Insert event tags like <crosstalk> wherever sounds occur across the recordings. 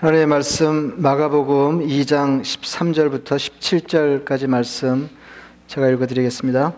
하나님의 말씀 마가복음 2장 13절부터 17절까지 말씀 제가 읽어드리겠습니다.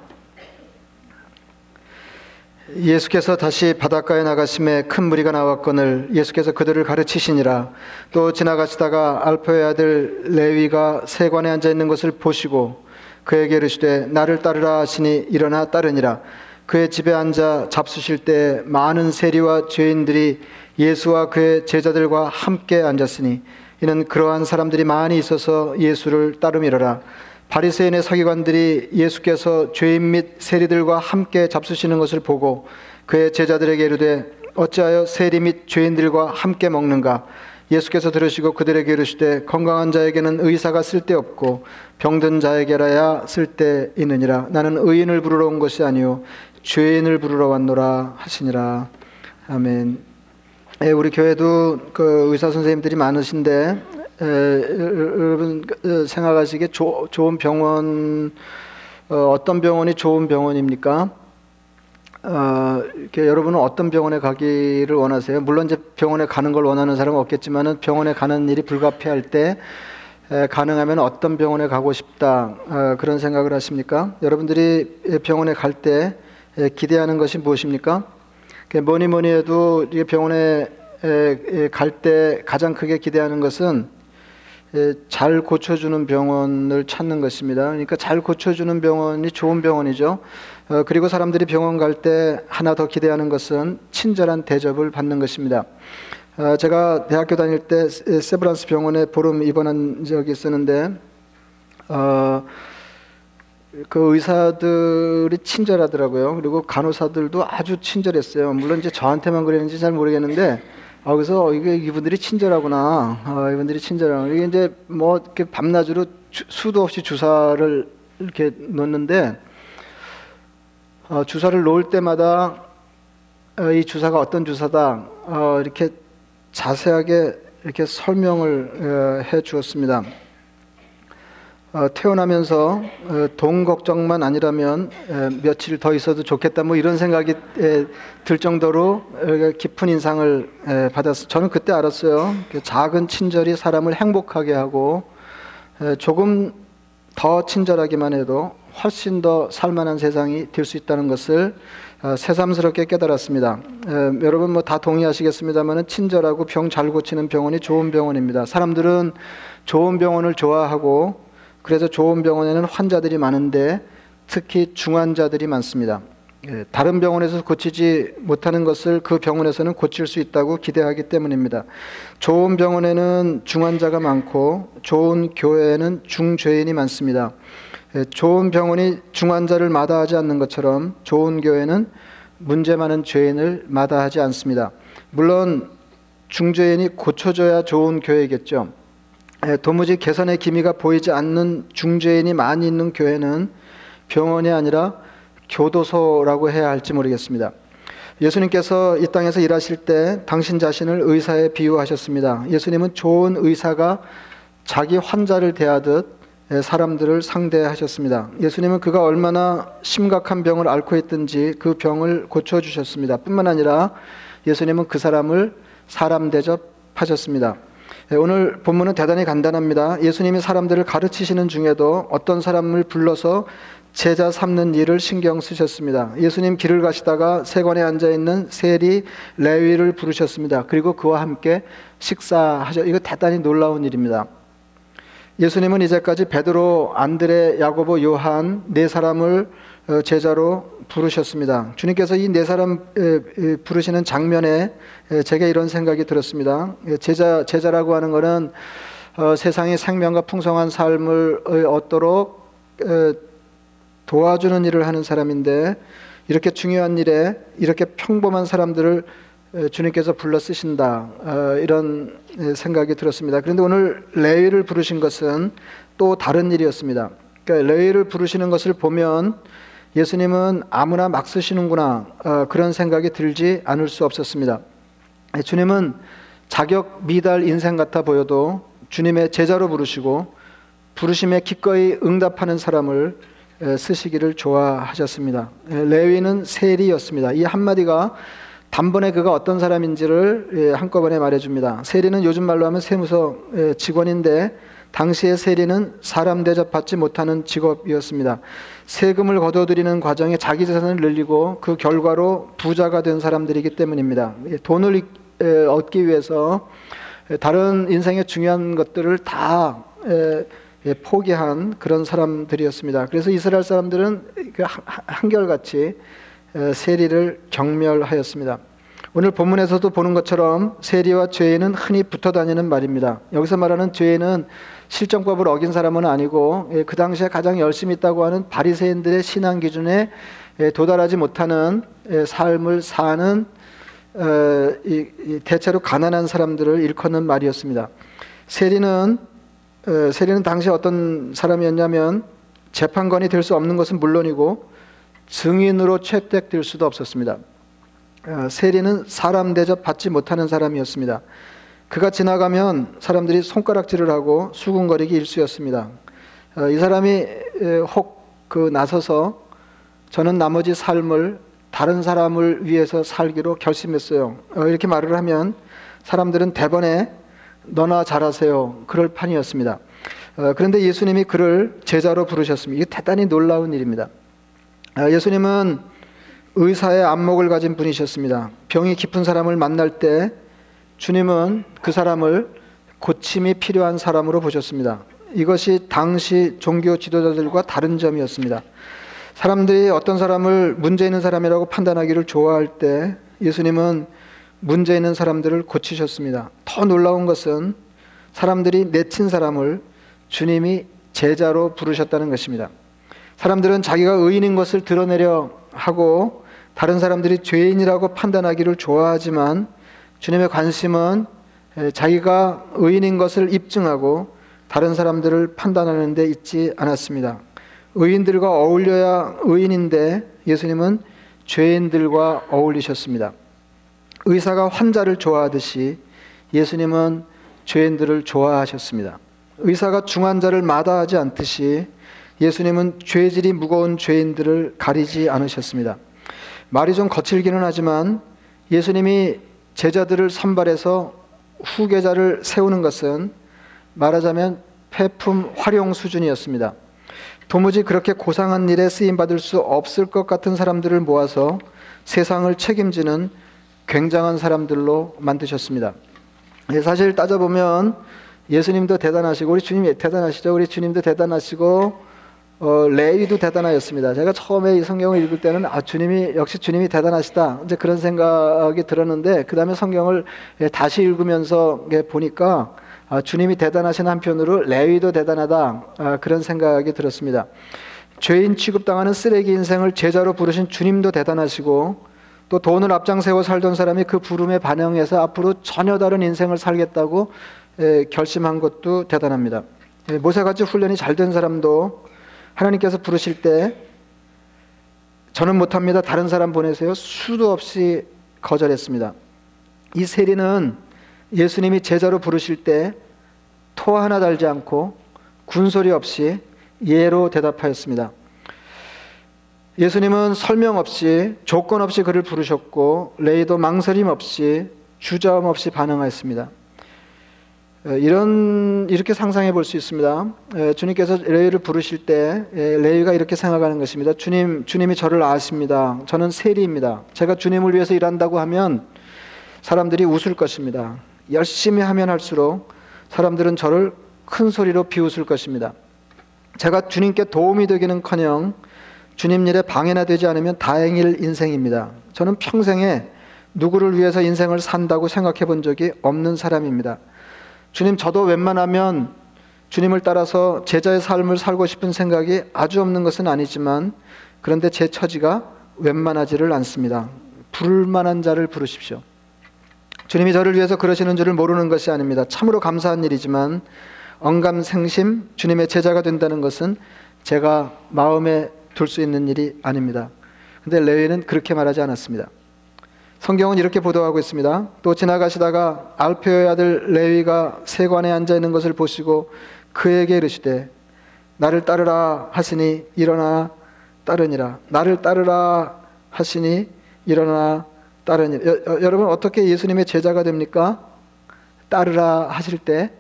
예수께서 다시 바닷가에 나가심에 큰 무리가 나왔거늘 예수께서 그들을 가르치시니라 또 지나가시다가 알포의 아들 레위가 세관에 앉아 있는 것을 보시고 그에게 이르시되 나를 따르라 하시니 일어나 따르니라 그의 집에 앉아 잡수실 때 많은 세리와 죄인들이 예수와 그의 제자들과 함께 앉았으니 이는 그러한 사람들이 많이 있어서 예수를 따름이러라. 바리새인의 서기관들이 예수께서 죄인 및 세리들과 함께 잡수시는 것을 보고 그의 제자들에게 이르되 어찌하여 세리 및 죄인들과 함께 먹는가? 예수께서 들으시고 그들에게 이르시되 건강한 자에게는 의사가 쓸데없고 병든 자에게라야 쓸데 있느니라. 나는 의인을 부르러 온 것이 아니요 죄인을 부르러 왔노라 하시니라. 아멘. 예, 우리 교회도 그 의사 선생님들이 많으신데 에, 여러분 그, 생각하시기에 조, 좋은 병원 어, 떤 병원이 좋은 병원입니까? 어, 이렇게 여러분은 어떤 병원에 가기를 원하세요? 물론 이제 병원에 가는 걸 원하는 사람은 없겠지만은 병원에 가는 일이 불가피할 때 에, 가능하면 어떤 병원에 가고 싶다 어, 그런 생각을 하십니까? 여러분들이 병원에 갈 때 기대하는 것이 무엇입니까? 뭐니 뭐니 해도 병원에 갈 때 가장 크게 기대하는 것은 잘 고쳐주는 병원을 찾는 것입니다. 그러니까 잘 고쳐주는 병원이 좋은 병원이죠. 어, 그리고 사람들이 병원 갈 때 하나 더 기대하는 것은 친절한 대접을 받는 것입니다. 어, 제가 대학교 다닐 때 세브란스 병원에 보름 입원한 적이 있었는데 어, 그 의사들이 친절하더라고요. 그리고 간호사들도 아주 친절했어요. 물론 이제 저한테만 그랬는지 잘 모르겠는데, 아, 그래서 이게 이분들이 친절하구나. 아, 이분들이 친절하구나. 이게 이제 뭐 이렇게 밤낮으로 주, 수도 없이 주사를 이렇게 놓는데, 어, 주사를 놓을 때마다 어, 이 주사가 어떤 주사다. 어, 이렇게 자세하게 이렇게 설명을 어, 해 주었습니다. 어, 태어나면서 어, 돈 걱정만 아니라면 에, 며칠 더 있어도 좋겠다 뭐 이런 생각이 에, 들 정도로 에, 깊은 인상을 받았어요. 저는 그때 알았어요. 그 작은 친절이 사람을 행복하게 하고 조금 더 친절하기만 해도 훨씬 더 살만한 세상이 될 수 있다는 것을 어, 새삼스럽게 깨달았습니다. 여러분 뭐 다 동의하시겠습니다만은 친절하고 병 잘 고치는 병원이 좋은 병원입니다. 사람들은 좋은 병원을 좋아하고 그래서 좋은 병원에는 환자들이 많은데 특히 중환자들이 많습니다. 예, 다른 병원에서 고치지 못하는 것을 그 병원에서는 고칠 수 있다고 기대하기 때문입니다. 좋은 병원에는 중환자가 많고 좋은 교회에는 중죄인이 많습니다. 예, 좋은 병원이 중환자를 마다하지 않는 것처럼 좋은 교회는 문제 많은 죄인을 마다하지 않습니다. 물론 중죄인이 고쳐져야 좋은 교회겠죠. 예, 도무지 개선의 기미가 보이지 않는 중죄인이 많이 있는 교회는 병원이 아니라 교도소라고 해야 할지 모르겠습니다. 예수님께서 이 땅에서 일하실 때 당신 자신을 의사에 비유하셨습니다. 예수님은 좋은 의사가 자기 환자를 대하듯 예, 사람들을 상대하셨습니다. 예수님은 그가 얼마나 심각한 병을 앓고 있든지 그 병을 고쳐주셨습니다. 뿐만 아니라 예수님은 그 사람을 사람 대접하셨습니다. 네, 오늘 본문은 대단히 간단합니다. 예수님이 사람들을 가르치시는 중에도 어떤 사람을 불러서 제자 삼는 일을 신경 쓰셨습니다. 예수님 길을 가시다가 세관에 앉아 있는 세리 레위를 부르셨습니다. 그리고 그와 함께 식사하셨. 이거 대단히 놀라운 일입니다. 예수님은 이제까지 베드로, 안드레, 야고보, 요한 네 사람을 어, 제자로 부르셨습니다. 주님께서 이 네 사람 부르시는 장면에 제게 이런 생각이 들었습니다. 제자 제자라고 하는 것은 어, 세상의 생명과 풍성한 삶을 얻도록 도와주는 일을 하는 사람인데 이렇게 중요한 일에 이렇게 평범한 사람들을 주님께서 불러 쓰신다 어, 이런 생각이 들었습니다. 그런데 오늘 레위를 부르신 것은 또 다른 일이었습니다. 그러니까 레위를 부르시는 것을 보면 예수님은 아무나 막 쓰시는구나 어, 그런 생각이 들지 않을 수 없었습니다. 예, 주님은 자격 미달 인생 같아 보여도 주님의 제자로 부르시고 부르심에 기꺼이 응답하는 사람을 쓰시기를 좋아하셨습니다. 예, 레위는 세리였습니다. 이 한마디가 단번에 그가 어떤 사람인지를 예, 한꺼번에 말해줍니다. 세리는 요즘 말로 하면 세무서 예, 직원인데 당시의 세리는 사람 대접받지 못하는 직업이었습니다. 세금을 거둬들이는 과정에 자기 재산을 늘리고 그 결과로 부자가 된 사람들이기 때문입니다. 예, 돈을 얻기 위해서 다른 인생의 중요한 것들을 다 포기한 그런 사람들이었습니다. 그래서 이스라엘 사람들은 그 한결같이 세리를 경멸하였습니다. 오늘 본문에서도 보는 것처럼 세리와 죄인은 흔히 붙어 다니는 말입니다. 여기서 말하는 죄인은 실정법을 어긴 사람은 아니고 예, 그 당시에 가장 열심히 있다고 하는 바리새인들의 신앙 기준에 예, 도달하지 못하는 예, 삶을 사는 어, 대체로 가난한 사람들을 일컫는 말이었습니다. 세리는 어, 세리는 당시 어떤 사람이었냐면 재판관이 될 수 없는 것은 물론이고 증인으로 채택될 수도 없었습니다. 어, 세리는 사람 대접 받지 못하는 사람이었습니다. 그가 지나가면 사람들이 손가락질을 하고 수군거리기 일쑤였습니다. 어, 이 사람이 혹 그 나서서 저는 나머지 삶을 다른 사람을 위해서 살기로 결심했어요. 어, 이렇게 말을 하면 사람들은 대번에 너나 잘하세요. 그럴 판이었습니다. 그런데 예수님이 그를 제자로 부르셨습니다. 이게 대단히 놀라운 일입니다. 예수님은 의사의 안목을 가진 분이셨습니다. 병이 깊은 사람을 만날 때 주님은 그 사람을 고침이 필요한 사람으로 보셨습니다. 이것이 당시 종교 지도자들과 다른 점이었습니다. 사람들이 어떤 사람을 문제 있는 사람이라고 판단하기를 좋아할 때 예수님은 문제 있는 사람들을 고치셨습니다. 더 놀라운 것은 사람들이 내친 사람을 주님이 제자로 부르셨다는 것입니다. 사람들은 자기가 의인인 것을 드러내려 하고 다른 사람들이 죄인이라고 판단하기를 좋아하지만 주님의 관심은 자기가 의인인 것을 입증하고 다른 사람들을 판단하는 데 있지 않았습니다. 의인들과 어울려야 의인인데 예수님은 죄인들과 어울리셨습니다. 의사가 환자를 좋아하듯이 예수님은 죄인들을 좋아하셨습니다. 의사가 중환자를 마다하지 않듯이 예수님은 죄질이 무거운 죄인들을 가리지 않으셨습니다. 말이 좀 거칠기는 하지만 예수님이 제자들을 선발해서 후계자를 세우는 것은 말하자면 폐품 활용 수준이었습니다. 도무지 그렇게 고상한 일에 쓰임 받을 수 없을 것 같은 사람들을 모아서 세상을 책임지는 굉장한 사람들로 만드셨습니다. 사실 따져보면 예수님도 대단하시고 우리 주님 대단하시죠. 우리 주님도 대단하시고 어, 레위도 대단하였습니다. 제가 처음에 이 성경을 읽을 때는 아 주님이 역시 주님이 대단하시다 이제 그런 생각이 들었는데 그 다음에 성경을 예, 다시 읽으면서 보니까 아, 주님이 대단하신 한편으로 레위도 대단하다 아, 그런 생각이 들었습니다. 죄인 취급당하는 쓰레기 인생을 제자로 부르신 주님도 대단하시고 또 돈을 앞장세워 살던 사람이 그 부름에 반영해서 앞으로 전혀 다른 인생을 살겠다고 예, 결심한 것도 대단합니다. 예, 모세같이 훈련이 잘 된 사람도 하나님께서 부르실 때 저는 못합니다. 다른 사람 보내세요. 수도 없이 거절했습니다. 이 세리는 예수님이 제자로 부르실 때 토 하나 달지 않고 군소리 없이 예로 대답하였습니다. 예수님은 설명 없이 조건 없이 그를 부르셨고 레이도 망설임 없이 주저함 없이 반응하였습니다. 이런 이렇게 상상해 볼 수 있습니다. 주님께서 레위를 부르실 때 레위가 이렇게 생각하는 것입니다. 주님, 주님이 저를 아십니다. 저는 세리입니다. 제가 주님을 위해서 일한다고 하면 사람들이 웃을 것입니다. 열심히 하면 할수록 사람들은 저를 큰 소리로 비웃을 것입니다. 제가 주님께 도움이 되기는커녕 주님 일에 방해나 되지 않으면 다행일 인생입니다. 저는 평생에 누구를 위해서 인생을 산다고 생각해 본 적이 없는 사람입니다. 주님, 저도 웬만하면 주님을 따라서 제자의 삶을 살고 싶은 생각이 아주 없는 것은 아니지만 그런데 제 처지가 웬만하지를 않습니다. 부를 만한 자를 부르십시오. 주님이 저를 위해서 그러시는 줄을 모르는 것이 아닙니다. 참으로 감사한 일이지만 언감생심 주님의 제자가 된다는 것은 제가 마음에 둘 수 있는 일이 아닙니다. 근데 레위는 그렇게 말하지 않았습니다. 성경은 이렇게 보도하고 있습니다. 또 지나가시다가 알페오의 아들 레위가 세관에 앉아 있는 것을 보시고 그에게 이르시되 나를 따르라 하시니 일어나 따르니라 나를 따르라 하시니 일어나 따르니 여, 여, 여러분 어떻게 예수님의 제자가 됩니까? 따르라 하실 때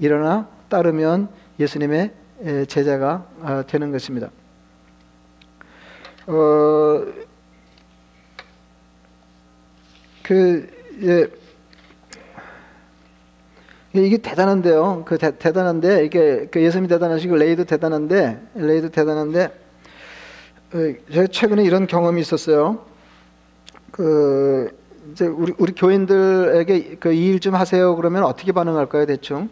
일어나 따르면 예수님의 제자가 아, 되는 것입니다. 어, 그 예, 이게 대단한데요. 그 대, 단한데 이게 그 예수님이 대단하시고 레이도 대단한데 레이도 대단한데 어, 제가 최근에 이런 경험이 있었어요. 그 이제 우리 우리 교인들에게 그 이 일 좀 하세요 그러면 어떻게 반응할까요 대충?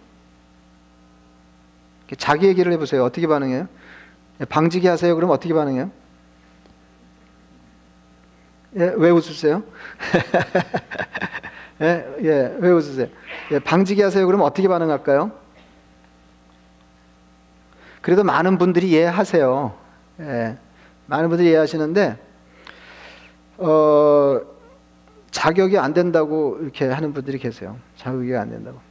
자기 얘기를 해보세요. 어떻게 반응해요? 예, 방지기 하세요. 그럼 어떻게 반응해요? 예, 왜 웃으세요? <laughs> 예, 예, 왜 웃으세요? 예, 방지기 하세요. 그럼 어떻게 반응할까요? 그래도 많은 분들이 이해하세요. 예, 많은 분들이 이해하시는데, 어, 자격이 안 된다고 이렇게 하는 분들이 계세요. 자격이 안 된다고.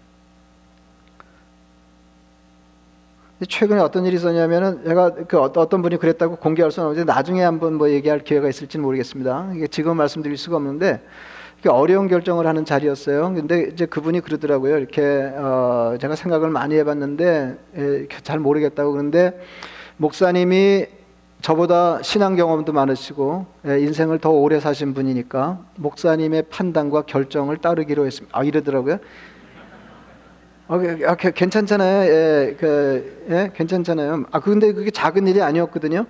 최근에 어떤 일이 있었냐면은 제가 그 어떤 분이 그랬다고 공개할 수는 없는데 나중에 한번 뭐 얘기할 기회가 있을지는 모르겠습니다. 이게 지금 말씀드릴 수가 없는데 어려운 결정을 하는 자리였어요. 근데 이제 그분이 그러더라고요. 이렇게 어 제가 생각을 많이 해봤는데 에, 잘 모르겠다고 그런데 목사님이 저보다 신앙 경험도 많으시고 에, 인생을 더 오래 사신 분이니까 목사님의 판단과 결정을 따르기로 했습니다. 아 이러더라고요. 어, 아, 괜찮잖아요. 예, 그, 예, 괜찮잖아요. 아, 근데 그게 작은 일이 아니었거든요.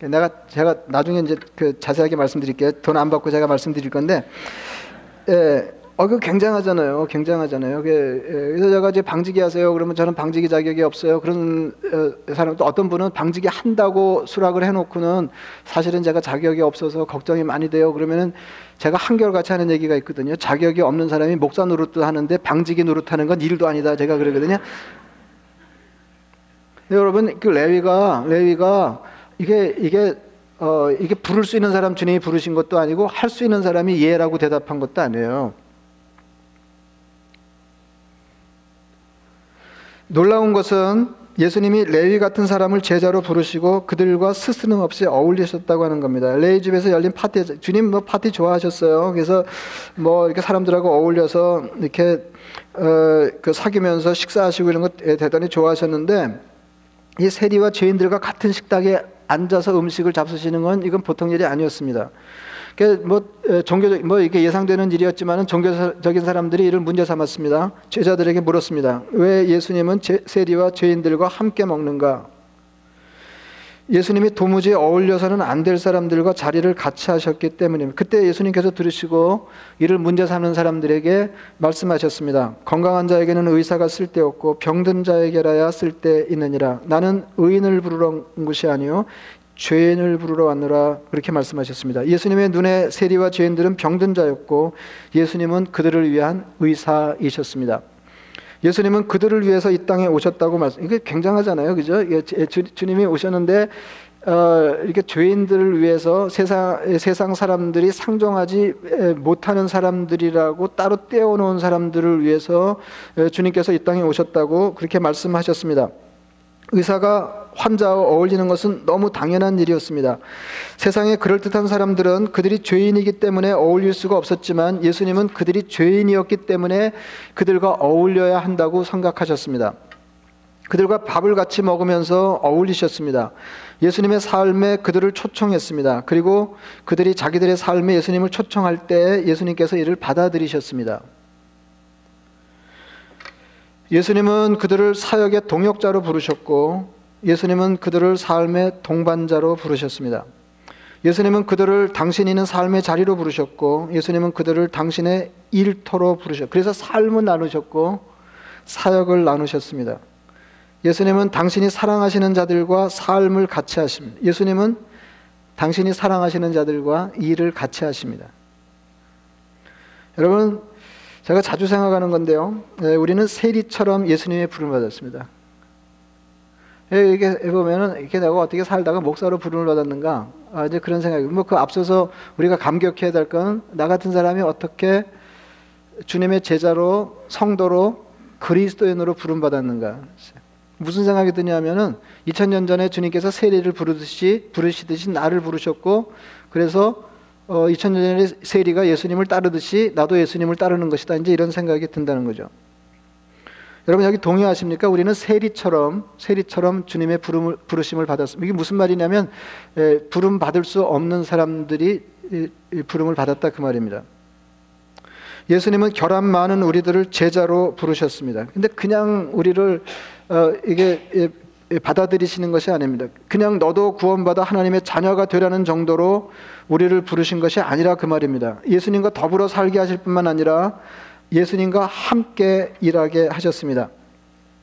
내가 제가 나중에 이제 그 자세하게 말씀드릴게요. 돈 안 받고 제가 말씀드릴 건데, 예, 어, 그 굉장하잖아요. 굉장하잖아요. 그, 예, 그래서 제가 이제 방지기 하세요. 그러면 저는 방지기 자격이 없어요. 그런 어, 사람 또 어떤 분은 방지기 한다고 수락을 해놓고는 사실은 제가 자격이 없어서 걱정이 많이 돼요. 그러면은 제가 한결같이 하는 얘기가 있거든요. 자격이 없는 사람이 목사 노릇도 하는데 방지기 노릇하는 건 일도 아니다. 제가 그러거든요. 여러분 그 레위가 레위가 이게 이게 어 이게 부를 수 있는 사람 주님이 부르신 것도 아니고 할 수 있는 사람이 예라고 대답한 것도 아니에요. 놀라운 것은 예수님이 레위 같은 사람을 제자로 부르시고 그들과 스스럼 없이 어울리셨다고 하는 겁니다. 레위 집에서 열린 파티, 주님 뭐 파티 좋아하셨어요. 그래서 뭐 이렇게 사람들하고 어울려서 이렇게 어, 그 사귀면서 식사하시고 이런 것 대단히 좋아하셨는데 이 세리와 죄인들과 같은 식탁에 앉아서 음식을 잡수시는 건 이건 보통 일이 아니었습니다. 뭐 종교적 뭐 이게 예상되는 일이었지만은 종교적인 사람들이 이를 문제 삼았습니다. 제자들에게 물었습니다. 왜 예수님은 세리와 죄인들과 함께 먹는가? 예수님이 도무지 어울려서는 안 될 사람들과 자리를 같이 하셨기 때문입니다. 그때 예수님께서 들으시고 이를 문제 삼는 사람들에게 말씀하셨습니다. 건강한 자에게는 의사가 쓸데없고 병든 자에게라야 쓸데 있느니라. 나는 의인을 부르러 온 것이 아니요 죄인을 부르러 왔노라 그렇게 말씀하셨습니다. 예수님의 눈에 세리와 죄인들은 병든 자였고 예수님은 그들을 위한 의사이셨습니다. 예수님은 그들을 위해서 이 땅에 오셨다고 말씀. 이게 굉장하잖아요, 그죠? 주, 님이 오셨는데 어, 이렇게 죄인들을 위해서 세상 세상 사람들이 상종하지 못하는 사람들이라고 따로 떼어놓은 사람들을 위해서 주님께서 이 땅에 오셨다고 그렇게 말씀하셨습니다. 의사가 환자와 어울리는 것은 너무 당연한 일이었습니다. 세상에 그럴듯한 사람들은 그들이 죄인이기 때문에 어울릴 수가 없었지만 예수님은 그들이 죄인이었기 때문에 그들과 어울려야 한다고 생각하셨습니다. 그들과 밥을 같이 먹으면서 어울리셨습니다. 예수님의 삶에 그들을 초청했습니다. 그리고 그들이 자기들의 삶에 예수님을 초청할 때 예수님께서 이를 받아들이셨습니다. 예수님은 그들을 사역의 동역자로 부르셨고 예수님은 그들을 삶의 동반자로 부르셨습니다. 예수님은 그들을 당신이 있는 삶의 자리로 부르셨고 예수님은 그들을 당신의 일터로 부르셨고 그래서 삶을 나누셨고 사역을 나누셨습니다. 예수님은 당신이 사랑하시는 자들과 삶을 같이 하십니다. 예수님은 당신이 사랑하시는 자들과 일을 같이 하십니다. 여러분 제가 자주 생각하는 건데요. 네, 우리는 세리처럼 예수님의 부름을 받았습니다. 예, 이게 보면은 이렇게 내가 어떻게 살다가 목사로 부름을 받았는가? 아, 이제 그런 생각이. 뭐그 앞서서 우리가 감격해야 될 건 나 같은 사람이 어떻게 주님의 제자로 성도로 그리스도인으로 부름 받았는가? 무슨 생각이 드냐면은 2000년 전에 주님께서 세리를 부르듯이 부르시듯이 나를 부르셨고 그래서 어, 2000년 전에 세리가 예수님을 따르듯이 나도 예수님을 따르는 것이다. 이제 이런 생각이 든다는 거죠. 여러분 여기 동의하십니까? 우리는 세리처럼 세리처럼 주님의 부름을, 부르심을 받았습니다. 이게 무슨 말이냐면 에, 부름 받을 수 없는 사람들이 이, 이 부름을 받았다 그 말입니다. 예수님은 결함 많은 우리들을 제자로 부르셨습니다. 근데 그냥 우리를 어, 이게 받아들이시는 것이 아닙니다. 그냥 너도 구원받아 하나님의 자녀가 되라는 정도로 우리를 부르신 것이 아니라 그 말입니다. 예수님과 더불어 살게 하실 뿐만 아니라 예수님과 함께 일하게 하셨습니다.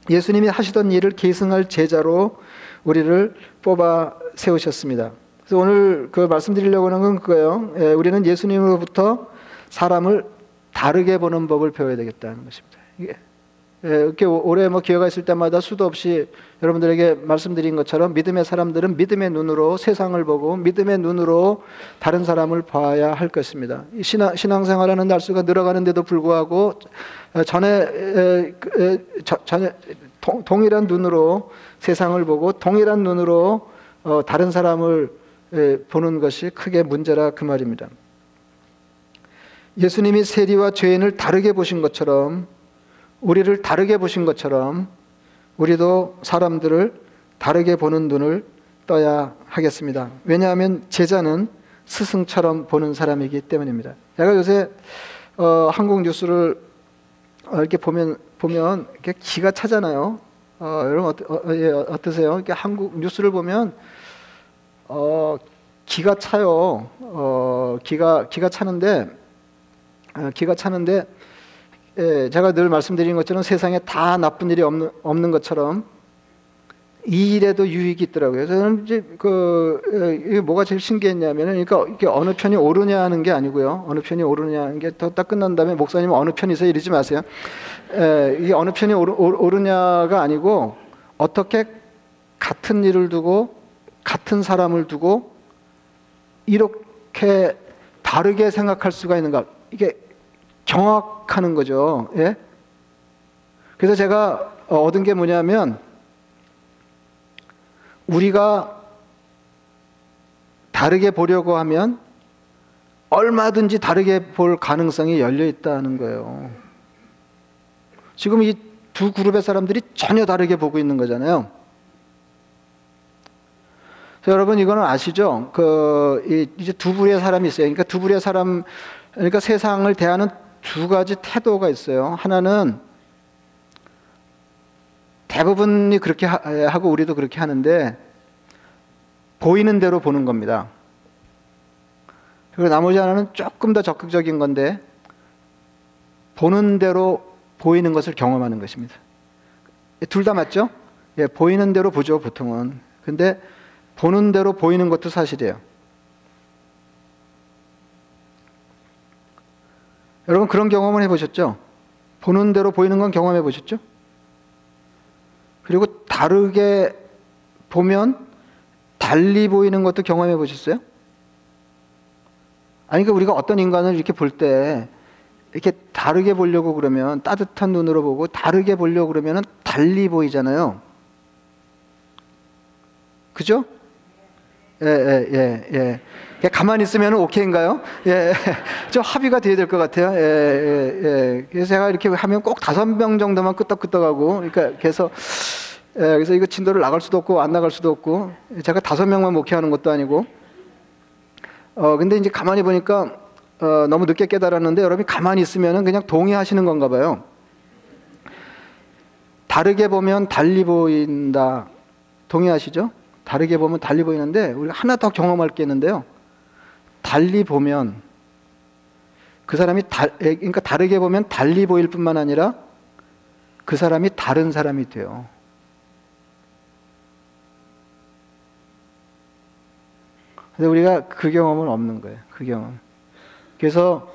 예수님이 하시던 일을 계승할 제자로 우리를 뽑아 세우셨습니다. 그래서 오늘 그 말씀드리려고 하는 건 그거예요. 예, 우리는 예수님으로부터 사람을 다르게 보는 법을 배워야 되겠다는 것입니다. 예, 이렇게 올해 뭐 기회가 있을 때마다 수도 없이 여러분들에게 말씀드린 것처럼 믿음의 사람들은 믿음의 눈으로 세상을 보고 믿음의 눈으로 다른 사람을 봐야 할 것입니다. 신앙, 신앙생활하는 날수가 늘어가는데도 불구하고 어, 전에 전에 동일한 눈으로 세상을 보고 동일한 눈으로 어, 다른 사람을 보는 것이 크게 문제라 그 말입니다. 예수님이 세리와 죄인을 다르게 보신 것처럼 우리를 다르게 보신 것처럼 우리도 사람들을 다르게 보는 눈을 떠야 하겠습니다. 왜냐하면 제자는 스승처럼 보는 사람이기 때문입니다. 제가 요새 어, 한국 뉴스를 이렇게 보면 보면 이렇게 기가 차잖아요. 어, 여러분 어떠, 어, 예, 어떠세요? 이렇게 한국 뉴스를 보면 어, 기가 차요. 어, 기가 기가 차는데 어, 기가 차는데 예, 제가 늘 말씀드린 것처럼 세상에 다 나쁜 일이 없는, 없는 것처럼 이 일에도 유익이 있더라고요. 저는 이제 그 이게 뭐가 제일 신기했냐면, 그러니까 이게 어느 편이 옳으냐 하는 게 아니고요. 어느 편이 옳으냐 하는 게딱 끝난 다음에 목사님 어느 편이세요 이러지 마세요. 에, 이게 어느 편이 옳, 옳으냐가 아니고 어떻게 같은 일을 두고 같은 사람을 두고 이렇게 다르게 생각할 수가 있는가? 이게 경악하는 거죠. 예? 그래서 제가 얻은 게 뭐냐면 우리가 다르게 보려고 하면 얼마든지 다르게 볼 가능성이 열려 있다는 거예요. 지금 이 두 그룹의 사람들이 전혀 다르게 보고 있는 거잖아요. 여러분 이거는 아시죠? 그 이제 두 부류의 사람이 있어요. 그러니까 두 부류의 사람 그러니까 세상을 대하는 두 가지 태도가 있어요. 하나는 대부분이 그렇게 하고 우리도 그렇게 하는데 보이는 대로 보는 겁니다. 그리고 나머지 하나는 조금 더 적극적인 건데 보는 대로 보이는 것을 경험하는 것입니다. 둘 다 맞죠? 예, 보이는 대로 보죠, 보통은. 근데 보는 대로 보이는 것도 사실이에요. 여러분 그런 경험을 해보셨죠? 보는 대로 보이는 건 경험해 보셨죠? 그리고 다르게 보면 달리 보이는 것도 경험해 보셨어요? 아니, 그러니까 우리가 어떤 인간을 이렇게 볼 때, 이렇게 다르게 보려고 그러면, 따뜻한 눈으로 보고, 다르게 보려고 그러면 달리 보이잖아요. 그죠? 예, 예, 예, 예. 가만히 있으면 오케이인가요? 예, <laughs> 좀 합의가 돼야 될 것 같아요. 예, 예, 예. 그래서 제가 이렇게 하면 꼭 다섯 명 정도만 끄떡끄떡하고, 그러니까 그래서 예, 그래서 이거 진도를 나갈 수도 없고 안 나갈 수도 없고, 제가 다섯 명만 목회하는 것도 아니고, 어 근데 이제 가만히 보니까 어, 너무 늦게 깨달았는데 여러분이 가만히 있으면 그냥 동의하시는 건가 봐요. 다르게 보면 달리 보인다. 동의하시죠? 다르게 보면 달리 보이는데 우리가 하나 더 경험할 게 있는데요. 달리 보면 그 사람이 다, 그러니까 다르게 보면 달리 보일 뿐만 아니라 그 사람이 다른 사람이 돼요. 근데 우리가 그 경험은 없는 거예요. 그 경험. 그래서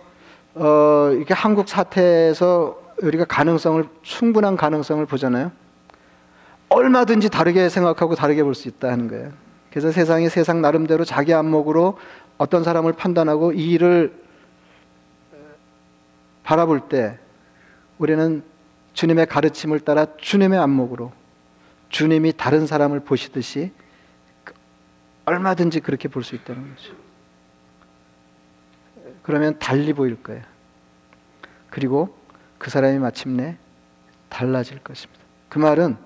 어, 이렇게 한국 사태에서 우리가 가능성을 충분한 가능성을 보잖아요. 얼마든지 다르게 생각하고 다르게 볼 수 있다 하는 거예요. 그래서 세상이 세상 나름대로 자기 안목으로 어떤 사람을 판단하고 이 일을 바라볼 때 우리는 주님의 가르침을 따라 주님의 안목으로 주님이 다른 사람을 보시듯이 얼마든지 그렇게 볼 수 있다는 거죠. 그러면 달리 보일 거예요. 그리고 그 사람이 마침내 달라질 것입니다. 그 말은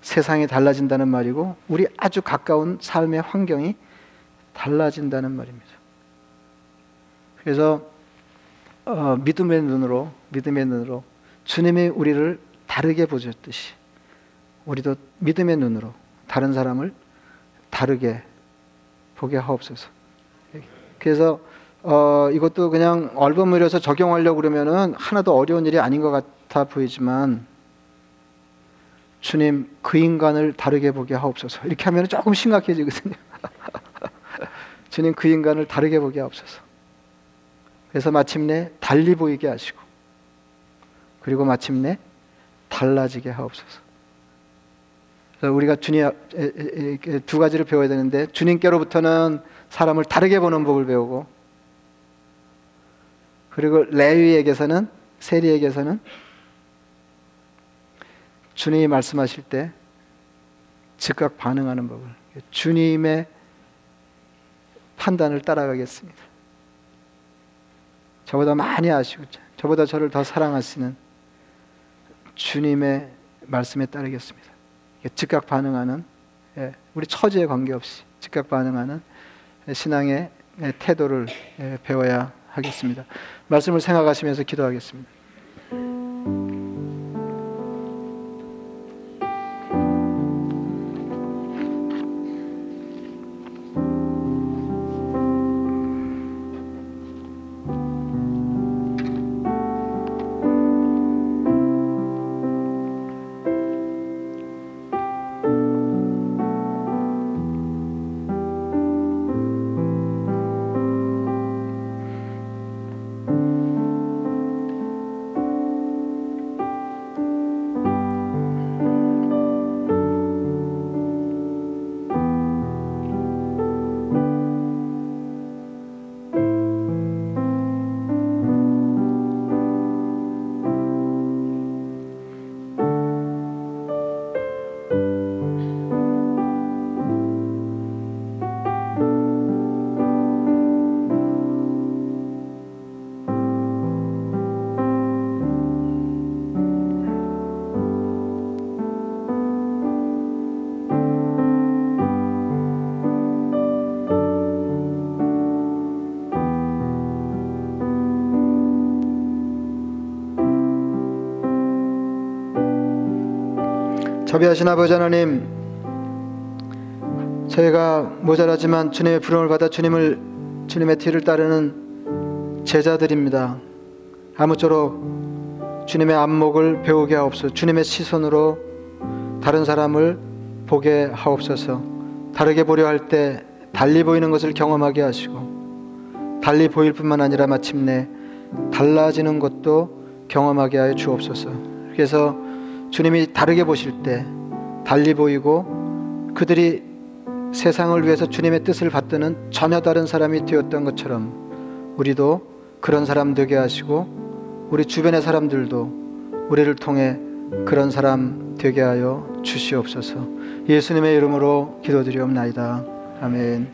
세상이 달라진다는 말이고 우리 아주 가까운 삶의 환경이 달라진다는 말입니다. 그래서 어, 믿음의 눈으로 믿음의 눈으로 주님이 우리를 다르게 보셨듯이 우리도 믿음의 눈으로 다른 사람을 다르게 보게 하옵소서. 그래서 어, 이것도 그냥 얼버무려서 적용하려고 그러면은 하나도 어려운 일이 아닌 것 같아 보이지만 주님 그 인간을 다르게 보게 하옵소서. 이렇게 하면 조금 심각해지거든요. <laughs> 주님 그 인간을 다르게 보게 하옵소서. 그래서 마침내 달리 보이게 하시고 그리고 마침내 달라지게 하옵소서. 그래서 우리가 주님 두 가지를 배워야 되는데 주님께로부터는 사람을 다르게 보는 법을 배우고 그리고 레위에게서는 세리에게서는 주님이 말씀하실 때 즉각 반응하는 법을 주님의 판단을 따라가겠습니다. 저보다 많이 아시고 저보다 저를 더 사랑하시는 주님의 말씀에 따르겠습니다. 즉각 반응하는 예, 우리 처지에 관계없이 즉각 반응하는 신앙의 태도를 예, 배워야 하겠습니다. 말씀을 생각하시면서 기도하겠습니다. 자비하신 아버지 하나님, 저희가 모자라지만 주님의 부름을 받아 주님을 주님의 뒤를 따르는 제자들입니다. 아무쪼록 주님의 안목을 배우게 하옵소서. 주님의 시선으로 다른 사람을 보게 하옵소서. 다르게 보려 할 때 달리 보이는 것을 경험하게 하시고 달리 보일 뿐만 아니라 마침내 달라지는 것도 경험하게 하여 주옵소서. 그래서 주님이 다르게 보실 때 달리 보이고 그들이 세상을 위해서 주님의 뜻을 받드는 전혀 다른 사람이 되었던 것처럼 우리도 그런 사람 되게 하시고 우리 주변의 사람들도 우리를 통해 그런 사람 되게 하여 주시옵소서. 예수님의 이름으로 기도드리옵나이다. 아멘.